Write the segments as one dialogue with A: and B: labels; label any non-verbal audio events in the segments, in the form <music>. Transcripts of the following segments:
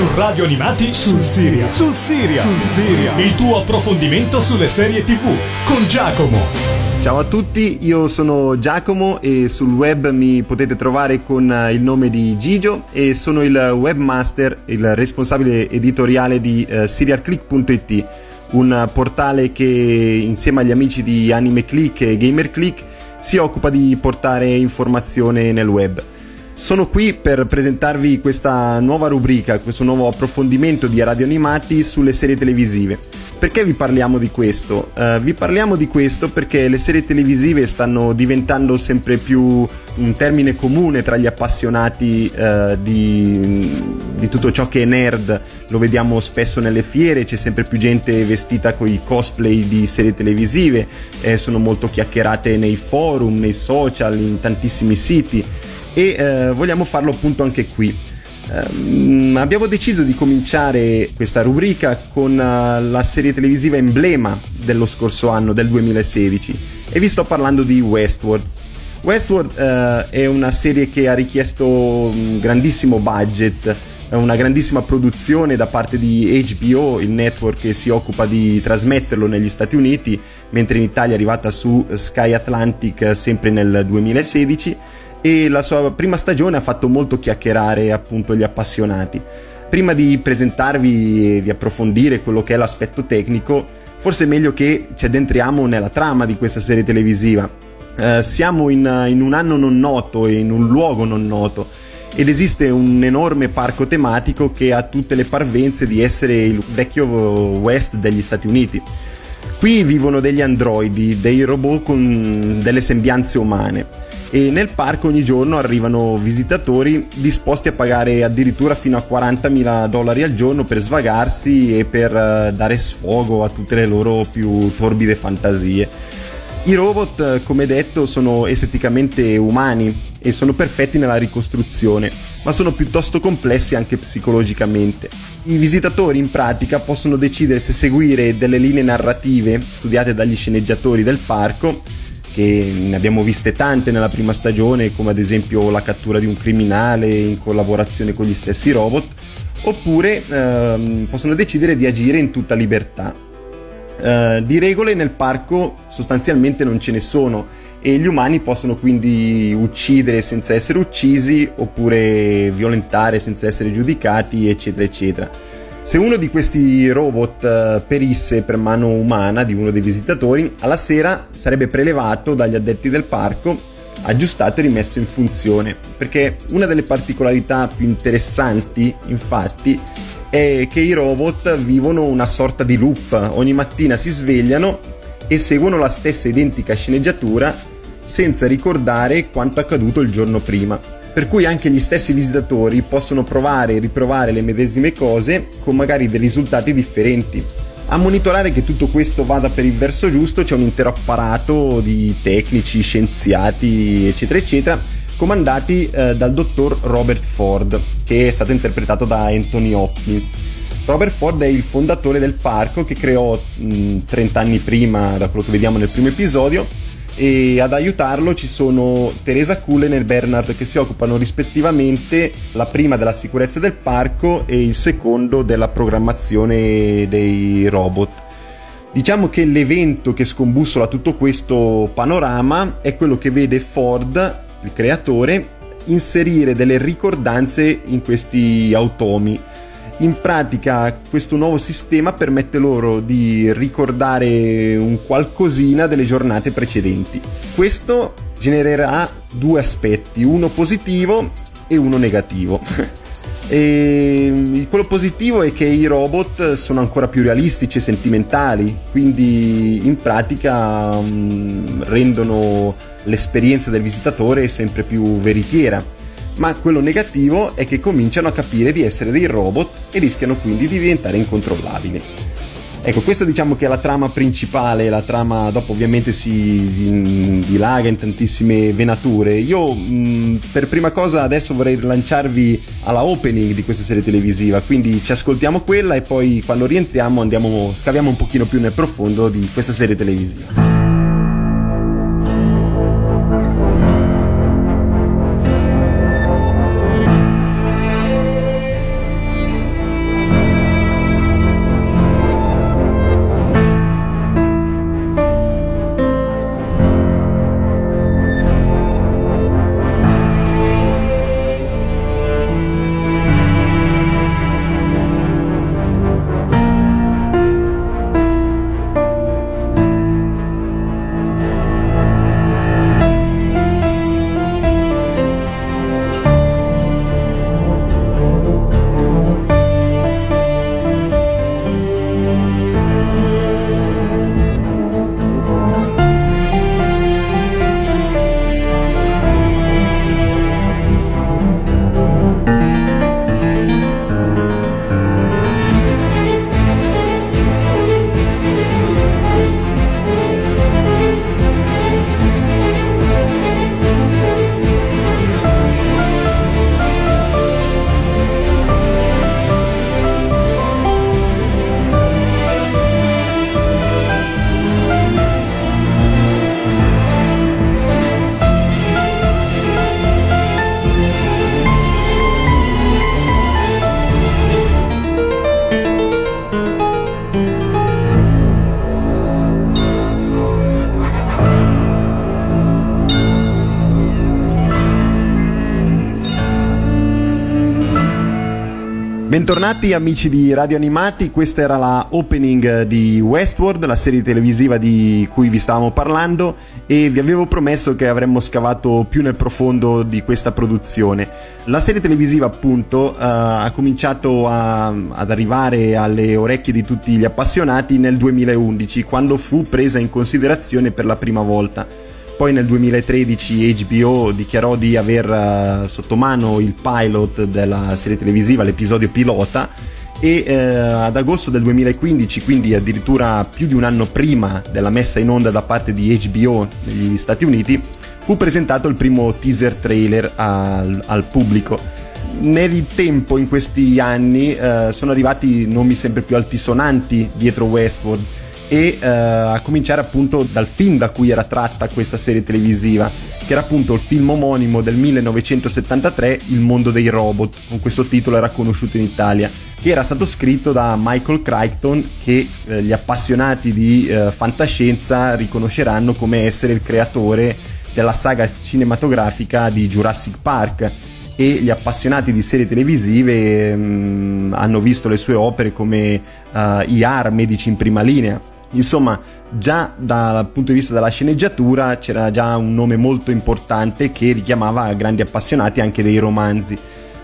A: Su Radio Animati sul Siria. Sul Siria. Sul Siria. Il tuo approfondimento sulle serie TV con Giacomo.
B: Ciao a tutti, io sono Giacomo e sul web mi potete trovare con eh, il nome di Gigio e sono il webmaster, il responsabile editoriale di uh, serialclick.it, un portale che insieme agli amici di Anime Click e Gamer Click si occupa di portare informazione nel web. Sono qui per presentarvi questa nuova rubrica, questo nuovo approfondimento di radio animati sulle serie televisive. Perché vi parliamo di questo? Uh, vi parliamo di questo perché le serie televisive stanno diventando sempre più un termine comune tra gli appassionati uh, di, di, tutto ciò che è nerd. Lo vediamo spesso nelle fiere, c'è sempre più gente vestita con i cosplay di serie televisive, eh, sono molto chiacchierate nei forum, nei social, in tantissimi siti e eh, vogliamo farlo appunto anche qui. Um, abbiamo deciso di cominciare questa rubrica con uh, la serie televisiva emblema dello scorso anno, del 2016, e vi sto parlando di Westworld. Westworld uh, è una serie che ha richiesto un grandissimo budget, una grandissima produzione da parte di HBO, il network che si occupa di trasmetterlo negli Stati Uniti, mentre in Italia è arrivata su Sky Atlantic sempre nel 2016 e la sua prima stagione ha fatto molto chiacchierare appunto gli appassionati. Prima di presentarvi e di approfondire quello che è l'aspetto tecnico, forse è meglio che ci addentriamo nella trama di questa serie televisiva. Eh, siamo in, in un anno non noto e in un luogo non noto ed esiste un enorme parco tematico che ha tutte le parvenze di essere il vecchio West degli Stati Uniti. Qui vivono degli androidi, dei robot con delle sembianze umane e nel parco ogni giorno arrivano visitatori disposti a pagare addirittura fino a 40.000 dollari al giorno per svagarsi e per uh, dare sfogo a tutte le loro più torbide fantasie. I robot, come detto, sono esteticamente umani e sono perfetti nella ricostruzione, ma sono piuttosto complessi anche psicologicamente. I visitatori in pratica possono decidere se seguire delle linee narrative studiate dagli sceneggiatori del parco che ne abbiamo viste tante nella prima stagione, come ad esempio la cattura di un criminale in collaborazione con gli stessi robot, oppure ehm, possono decidere di agire in tutta libertà. Eh, di regole nel parco sostanzialmente non ce ne sono e gli umani possono quindi uccidere senza essere uccisi oppure violentare senza essere giudicati, eccetera, eccetera. Se uno di questi robot eh, perisse per mano umana di uno dei visitatori, alla sera sarebbe prelevato dagli addetti del parco, aggiustato e rimesso in funzione. Perché una delle particolarità più interessanti, infatti, è che i robot vivono una sorta di loop. Ogni mattina si svegliano e seguono la stessa identica sceneggiatura senza ricordare quanto accaduto il giorno prima per cui anche gli stessi visitatori possono provare e riprovare le medesime cose con magari dei risultati differenti. A monitorare che tutto questo vada per il verso giusto c'è un intero apparato di tecnici, scienziati, eccetera, eccetera, comandati eh, dal dottor Robert Ford, che è stato interpretato da Anthony Hopkins. Robert Ford è il fondatore del parco che creò mh, 30 anni prima, da quello che vediamo nel primo episodio, e ad aiutarlo ci sono Teresa Cullen e Bernard che si occupano rispettivamente la prima della sicurezza del parco e il secondo della programmazione dei robot. Diciamo che l'evento che scombussola tutto questo panorama è quello che vede Ford, il creatore, inserire delle ricordanze in questi automi in pratica questo nuovo sistema permette loro di ricordare un qualcosina delle giornate precedenti. Questo genererà due aspetti, uno positivo e uno negativo. <laughs> E quello positivo è che i robot sono ancora più realistici e sentimentali, quindi in pratica um, rendono l'esperienza del visitatore sempre più veritiera ma quello negativo è che cominciano a capire di essere dei robot e rischiano quindi di diventare incontrollabili. Ecco, questa diciamo che è la trama principale, la trama dopo ovviamente si dilaga in tantissime venature. Io mh, per prima cosa adesso vorrei lanciarvi alla opening di questa serie televisiva, quindi ci ascoltiamo quella e poi quando rientriamo andiamo, scaviamo un pochino più nel profondo di questa serie televisiva. Bentornati amici di Radio Animati, questa era la opening di Westworld, la serie televisiva di cui vi stavamo parlando e vi avevo promesso che avremmo scavato più nel profondo di questa produzione. La serie televisiva appunto uh, ha cominciato a, ad arrivare alle orecchie di tutti gli appassionati nel 2011 quando fu presa in considerazione per la prima volta. Poi nel 2013 HBO dichiarò di aver uh, sotto mano il pilot della serie televisiva, l'episodio pilota, e eh, ad agosto del 2015, quindi addirittura più di un anno prima della messa in onda da parte di HBO negli Stati Uniti, fu presentato il primo teaser trailer al, al pubblico. Nel tempo, in questi anni, eh, sono arrivati nomi sempre più altisonanti dietro Westworld e uh, a cominciare appunto dal film da cui era tratta questa serie televisiva, che era appunto il film omonimo del 1973, Il mondo dei robot, con questo titolo era conosciuto in Italia, che era stato scritto da Michael Crichton, che eh, gli appassionati di eh, fantascienza riconosceranno come essere il creatore della saga cinematografica di Jurassic Park. E gli appassionati di serie televisive mh, mm, hanno visto le sue opere come uh, IAR, Medici in prima linea, Insomma, già dal punto di vista della sceneggiatura c'era già un nome molto importante che richiamava grandi appassionati anche dei romanzi.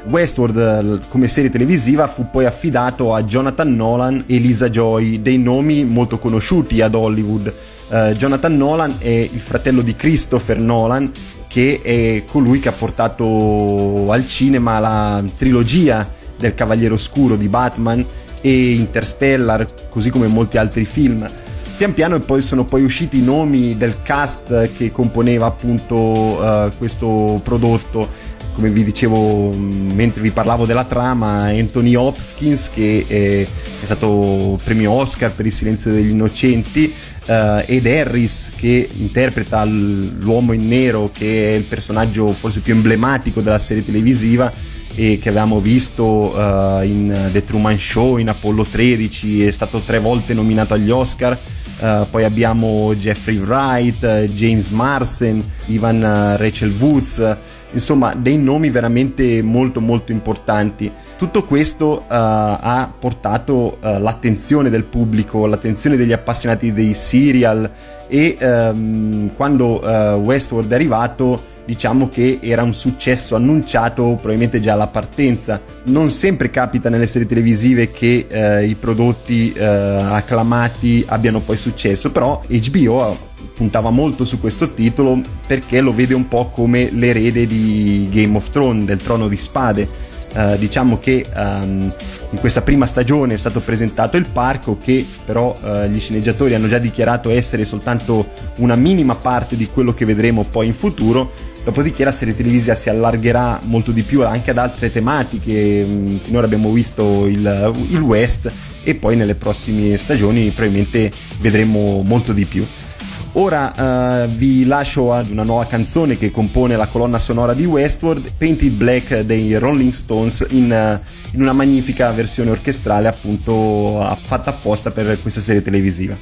B: Westworld come serie televisiva fu poi affidato a Jonathan Nolan e Lisa Joy, dei nomi molto conosciuti ad Hollywood. Uh, Jonathan Nolan è il fratello di Christopher Nolan, che è colui che ha portato al cinema la trilogia del Cavaliere Oscuro di Batman e Interstellar, così come molti altri film. Pian piano poi sono poi usciti i nomi del cast che componeva appunto uh, questo prodotto. Come vi dicevo mentre vi parlavo della trama, Anthony Hopkins che è, è stato premio Oscar per Il silenzio degli innocenti, uh, Ed Harris che interpreta l'uomo in nero che è il personaggio forse più emblematico della serie televisiva e che avevamo visto uh, in The Truman Show, in Apollo 13, è stato tre volte nominato agli Oscar. Uh, poi abbiamo Jeffrey Wright, uh, James Marsden, Ivan Rachel Woods, insomma dei nomi veramente molto molto importanti. Tutto questo ha portato l'attenzione del pubblico, l'attenzione degli appassionati dei serial e um, quando Westworld è arrivato diciamo che era un successo annunciato probabilmente già alla partenza. Non sempre capita nelle serie televisive che eh, i prodotti eh, acclamati abbiano poi successo, però HBO puntava molto su questo titolo perché lo vede un po' come l'erede di Game of Thrones, del trono di spade. Uh, diciamo che um, in questa prima stagione è stato presentato il parco che però uh, gli sceneggiatori hanno già dichiarato essere soltanto una minima parte di quello che vedremo poi in futuro Dopodiché la serie televisiva si allargherà molto di più anche ad altre tematiche, mm, finora abbiamo visto il, il West e poi nelle prossime stagioni probabilmente vedremo molto di più. Ora uh, vi lascio ad una nuova canzone che compone la colonna sonora di Westworld, Painted Black dei Rolling Stones, in, uh, in una magnifica versione orchestrale appunto fatta apposta per questa serie televisiva.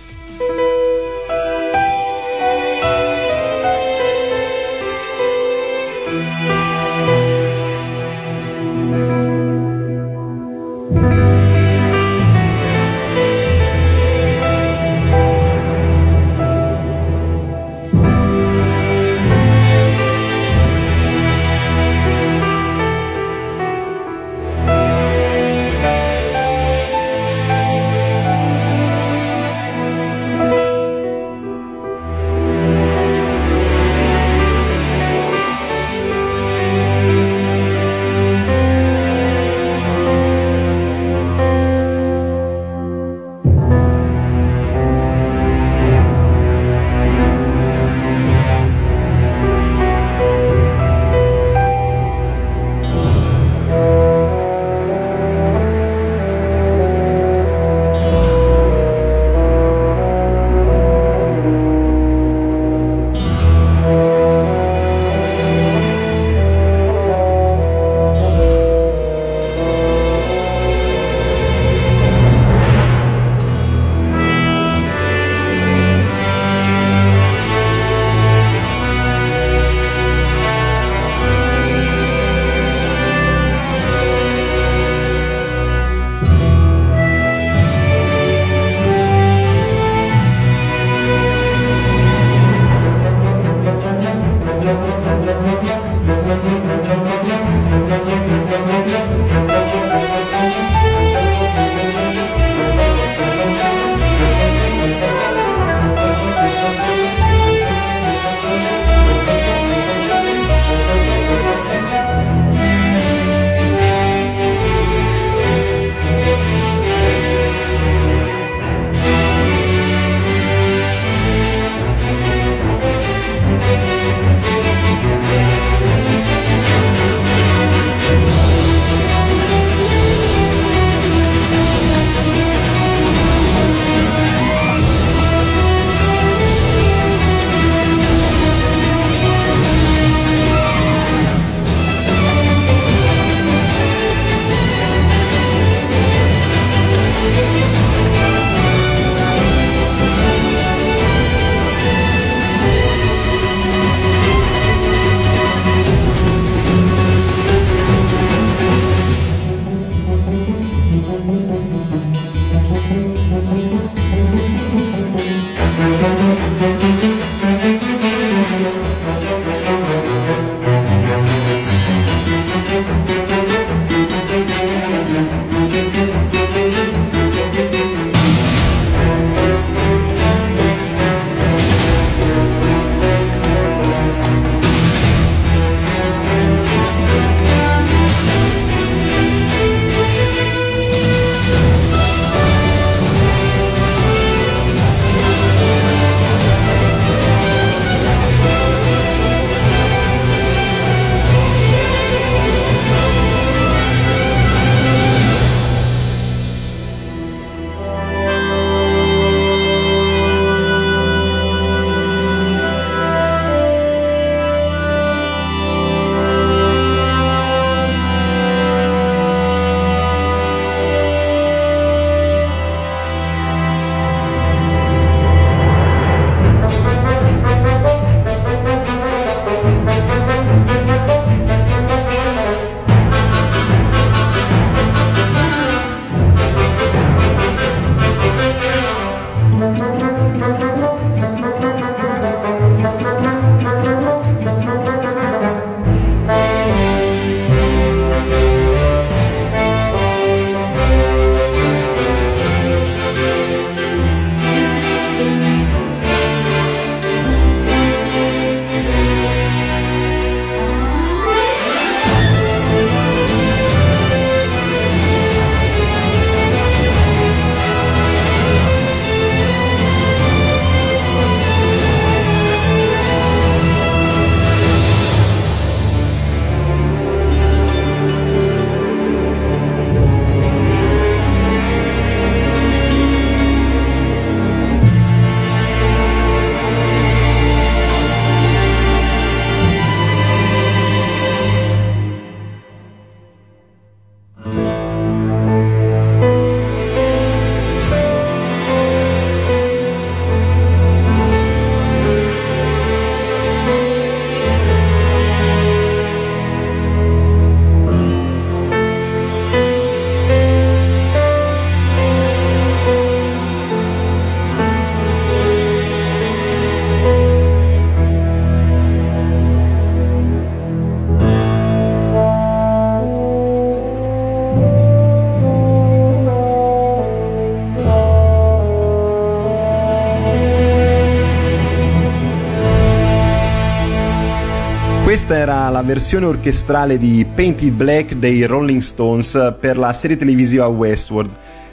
B: La versione orchestrale di Painted Black dei Rolling Stones per la serie televisiva Westworld.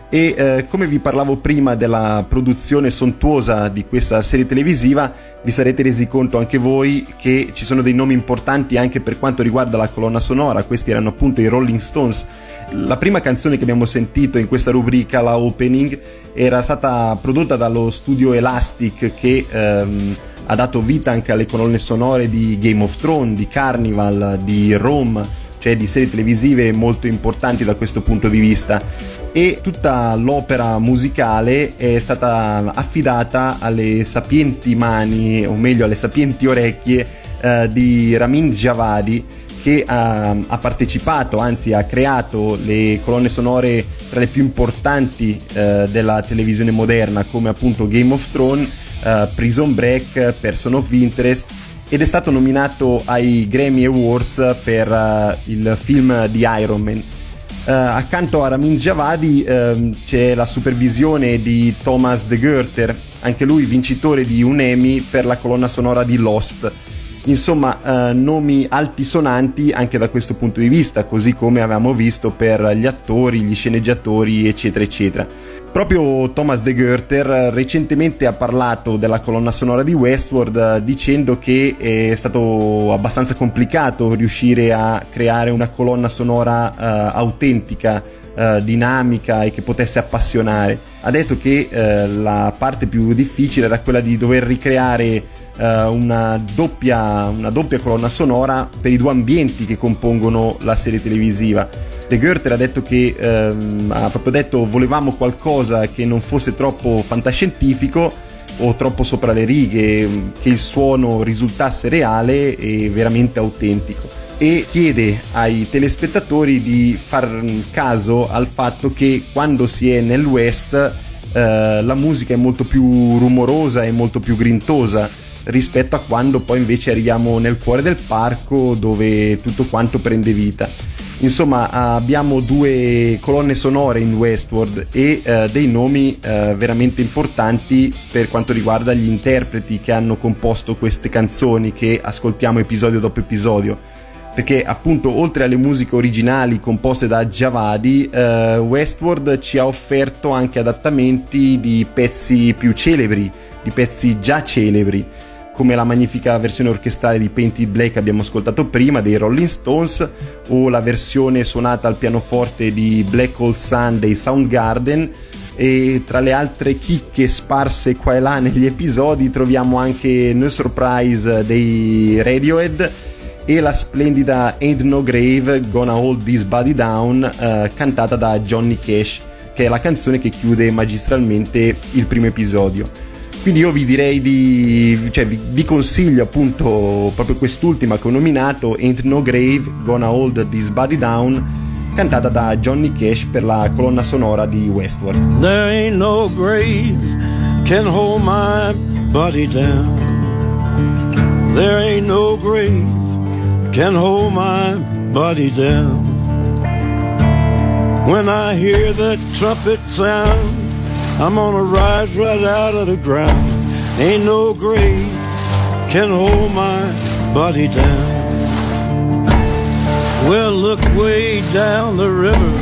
B: E eh, come vi parlavo prima della produzione sontuosa di questa serie televisiva, vi sarete resi conto anche voi che ci sono dei nomi importanti anche per quanto riguarda la colonna sonora. Questi erano appunto i Rolling Stones. La prima canzone che abbiamo sentito in questa rubrica, la opening, era stata prodotta dallo studio Elastic che ehm, ha dato vita anche alle colonne sonore di Game of Thrones, di Carnival, di Rome, cioè di serie televisive molto importanti da questo punto di vista. E tutta l'opera musicale è stata affidata alle sapienti mani, o meglio alle sapienti orecchie eh, di Ramin Javadi che ha, ha, partecipato, anzi ha creato le colonne sonore tra le più importanti eh, della televisione moderna come appunto Game of Thrones, eh, Prison Break, Person of Interest ed è stato nominato ai Grammy Awards per uh, il film di Iron Man. Uh, accanto a Ramin Javadi uh, c'è la supervisione di Thomas De Goerter, anche lui vincitore di un Emmy per la colonna sonora di Lost. Insomma, uh, nomi altisonanti anche da questo punto di vista, così come avevamo visto per gli attori, gli sceneggiatori, eccetera, eccetera. Proprio Thomas De Goerter recentemente ha parlato della colonna sonora di Westworld eh, dicendo che è stato abbastanza complicato riuscire a creare una colonna sonora uh, autentica, uh, dinamica e che potesse appassionare. Ha detto che uh, la parte più difficile era quella di dover ricreare una doppia, una doppia colonna sonora per i due ambienti che compongono la serie televisiva De Goethe ha detto che ehm, ha proprio detto volevamo qualcosa che non fosse troppo fantascientifico o troppo sopra le righe, che il suono risultasse reale e veramente autentico. E chiede ai telespettatori di far caso al fatto che quando si è nel West eh, la musica è molto più rumorosa e molto più grintosa rispetto a quando poi invece arriviamo nel cuore del parco dove tutto quanto prende vita. Insomma, abbiamo due colonne sonore in Westworld e eh, dei nomi eh, veramente importanti per quanto riguarda gli interpreti che hanno composto queste canzoni che ascoltiamo episodio dopo episodio. Perché appunto oltre alle musiche originali composte da Javadi, eh, Westworld ci ha offerto anche adattamenti di pezzi più celebri, di pezzi già celebri come la magnifica versione orchestrale di Painted Black che abbiamo ascoltato prima dei Rolling Stones o la versione suonata al pianoforte di Black Hole Sun dei Soundgarden e tra le altre chicche sparse qua e là negli episodi troviamo anche No Surprise dei Radiohead e la splendida Ain't No Grave Gonna Hold This Body Down eh, cantata da Johnny Cash che è la canzone che chiude magistralmente il primo episodio. Quindi io vi direi di, cioè vi, vi, consiglio appunto proprio quest'ultima che ho nominato, Ain't No Grave, Gonna Hold This Body Down, cantata da Johnny Cash per la colonna sonora di Westworld.
C: There ain't no grave can hold my body down. There ain't no grave can hold my body down. When I hear that trumpet sound I'm gonna rise right out of the ground. Ain't no grave can hold my body down. Well, look way down the river,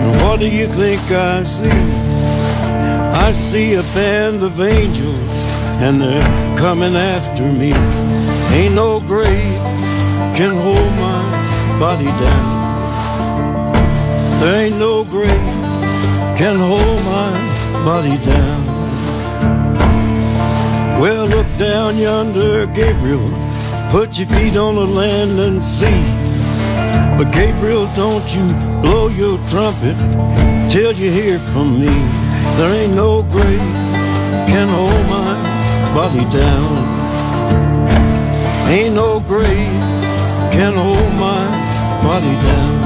C: and what do you think I see? I see a band of angels, and they're coming after me. Ain't no grave can hold my body down. There ain't no grave can hold my body down. Well, look down yonder, Gabriel. Put your feet on the land and see. But Gabriel, don't you blow your trumpet till you hear from me. There ain't no grave can hold my body down. Ain't no grave can hold my body down.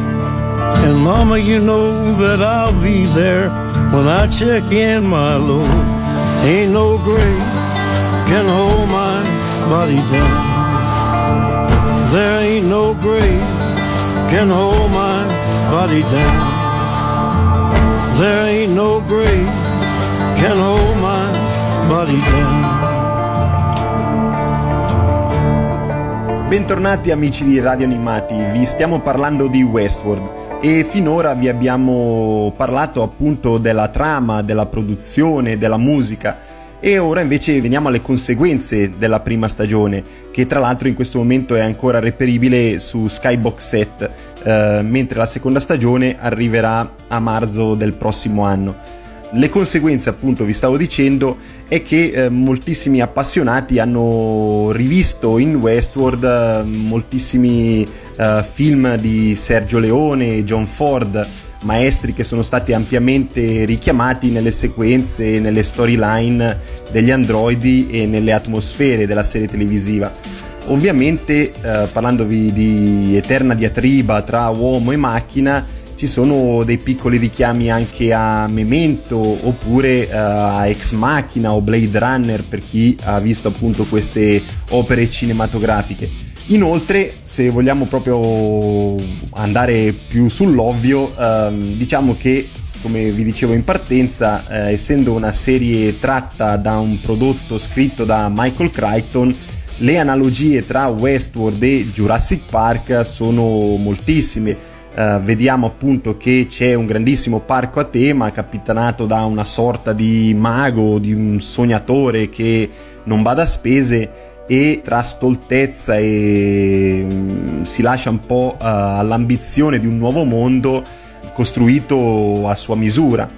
C: And mama, you know that I'll be there when I check in my load. Ain't no grave can hold my body down. There ain't no grave can hold my body down. There ain't no grave can hold my body down.
B: Bentornati amici di Radio Animati, vi stiamo parlando di Westworld e finora vi abbiamo parlato appunto della trama, della produzione, della musica e ora invece veniamo alle conseguenze della prima stagione che tra l'altro in questo momento è ancora reperibile su Skybox 7 eh, mentre la seconda stagione arriverà a marzo del prossimo anno. Le conseguenze, appunto, vi stavo dicendo, è che eh, moltissimi appassionati hanno rivisto in Westworld eh, moltissimi eh, film di Sergio Leone e John Ford, maestri che sono stati ampiamente richiamati nelle sequenze, nelle storyline degli androidi e nelle atmosfere della serie televisiva. Ovviamente, eh, parlandovi di eterna diatriba tra uomo e macchina, ci sono dei piccoli richiami anche a Memento oppure uh, a Ex Machina o Blade Runner per chi ha visto appunto queste opere cinematografiche. Inoltre, se vogliamo proprio andare più sull'ovvio, ehm, diciamo che come vi dicevo in partenza, eh, essendo una serie tratta da un prodotto scritto da Michael Crichton, le analogie tra Westworld e Jurassic Park sono moltissime. Uh, vediamo appunto che c'è un grandissimo parco a tema capitanato da una sorta di mago, di un sognatore che non bada a spese e tra stoltezza e um, si lascia un po' uh, all'ambizione di un nuovo mondo costruito a sua misura.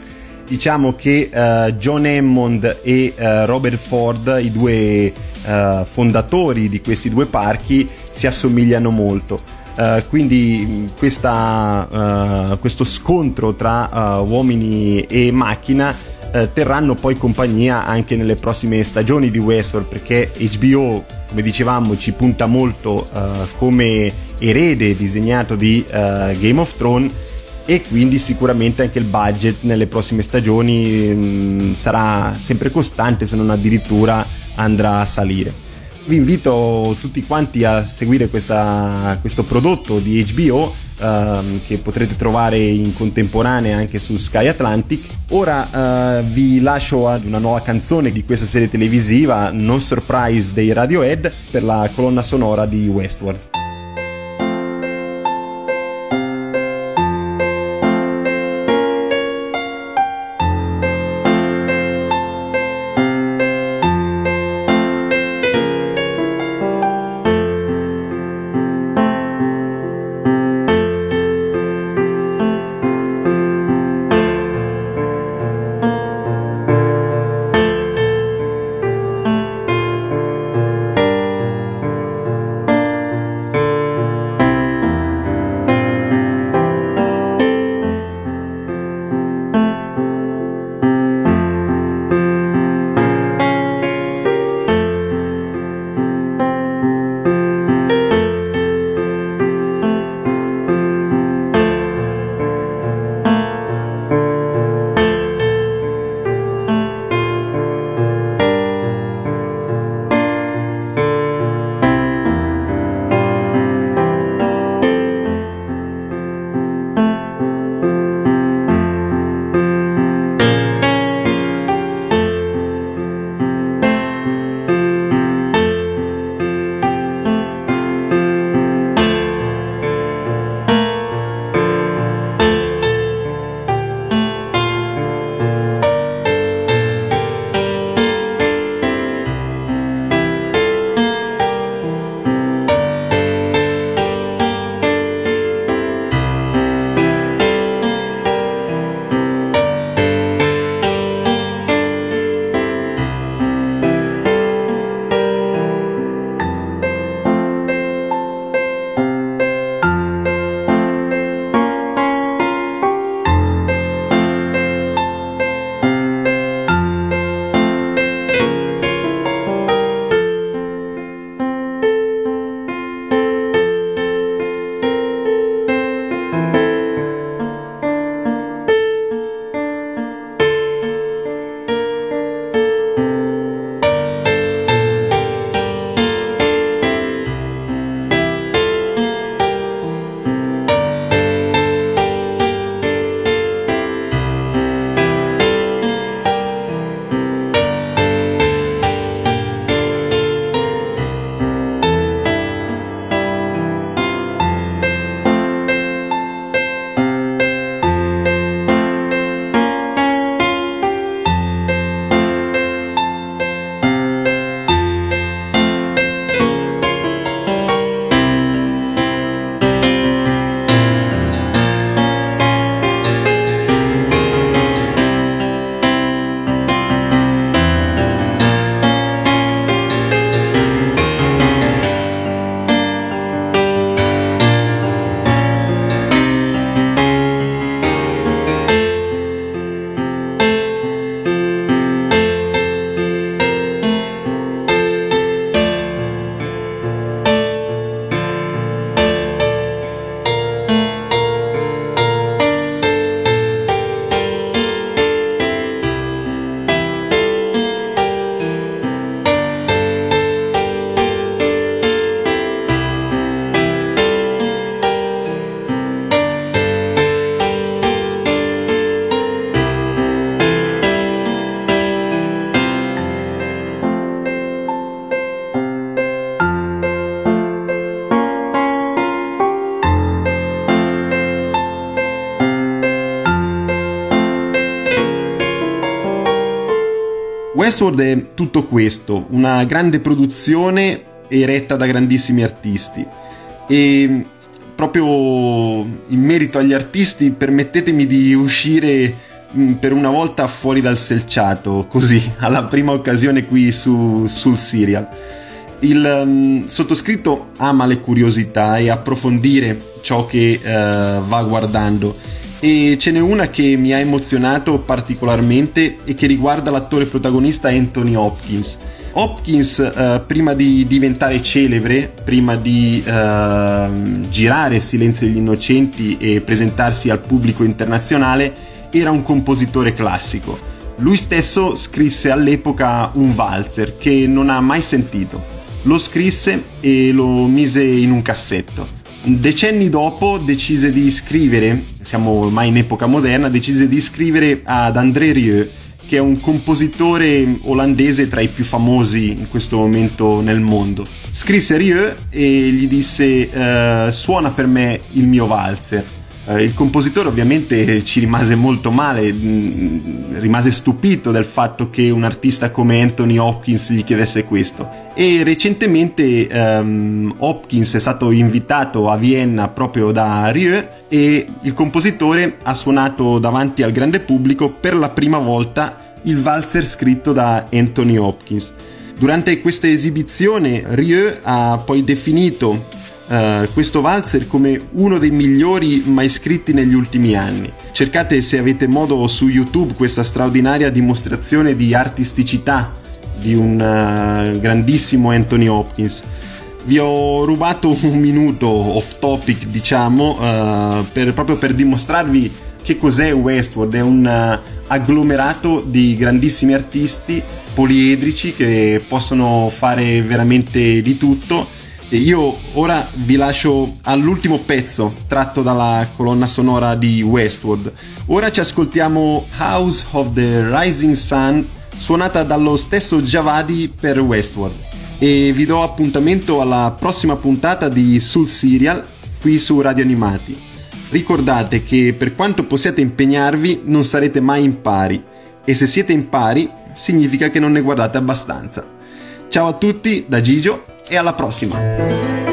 B: Diciamo che uh, John Hammond e Robert Ford, i due fondatori di questi due parchi, si assomigliano molto Uh, quindi questa, uh, questo scontro tra uh, uomini e macchina terranno poi compagnia anche nelle prossime stagioni di Westworld perché HBO come dicevamo ci punta molto come erede disegnato di Game of Thrones e quindi sicuramente anche il budget nelle prossime stagioni mh, sarà sempre costante se non addirittura andrà a salire vi invito tutti quanti a seguire questa, questo prodotto di HBO ehm, che potrete trovare in contemporanea anche su Sky Atlantic. Ora eh, vi lascio ad una nuova canzone di questa serie televisiva, No Surprise dei Radiohead, per la colonna sonora di Westworld. Westworld è tutto questo, una grande produzione eretta da grandissimi artisti. E proprio in merito agli artisti, permettetemi di uscire mm, per una volta fuori dal selciato, così, <laughs> alla prima occasione qui su, sul serial. Il um, sottoscritto ama le curiosità e approfondire ciò che uh, va guardando e ce n'è una che mi ha emozionato particolarmente e che riguarda l'attore protagonista Anthony Hopkins. Hopkins, eh, prima di diventare celebre, prima di eh, girare Silenzio degli Innocenti e presentarsi al pubblico internazionale, era un compositore classico. Lui stesso scrisse all'epoca un valzer che non ha mai sentito. Lo scrisse e lo mise in un cassetto Decenni dopo decise di scrivere, siamo ormai in epoca moderna, decise di scrivere ad André Rieu, che è un compositore olandese tra i più famosi in questo momento nel mondo. Scrisse Rieu e gli disse uh, suona per me il mio valzer. Uh, il compositore ovviamente ci rimase molto male, mm, rimase stupito del fatto che un artista come Anthony Hopkins gli chiedesse questo e recentemente um, Hopkins è stato invitato a Vienna proprio da Rieu e il compositore ha suonato davanti al grande pubblico per la prima volta il valzer scritto da Anthony Hopkins. Durante questa esibizione Rieu ha poi definito uh, questo valzer come uno dei migliori mai scritti negli ultimi anni. Cercate se avete modo su YouTube questa straordinaria dimostrazione di artisticità di un uh, grandissimo Anthony Hopkins. Vi ho rubato <laughs> un minuto off topic, diciamo, uh, per, proprio per dimostrarvi che cos'è Westworld. È un uh, agglomerato di grandissimi artisti poliedrici che possono fare veramente di tutto. E io ora vi lascio all'ultimo pezzo tratto dalla colonna sonora di Westworld. Ora ci ascoltiamo House of the Rising Sun suonata dallo stesso Javadi per Westworld. E vi do appuntamento alla prossima puntata di Sul Serial qui su Radio Animati. Ricordate che per quanto possiate impegnarvi non sarete mai in pari e se siete in pari significa che non ne guardate abbastanza. Ciao a tutti da Gigio e alla prossima!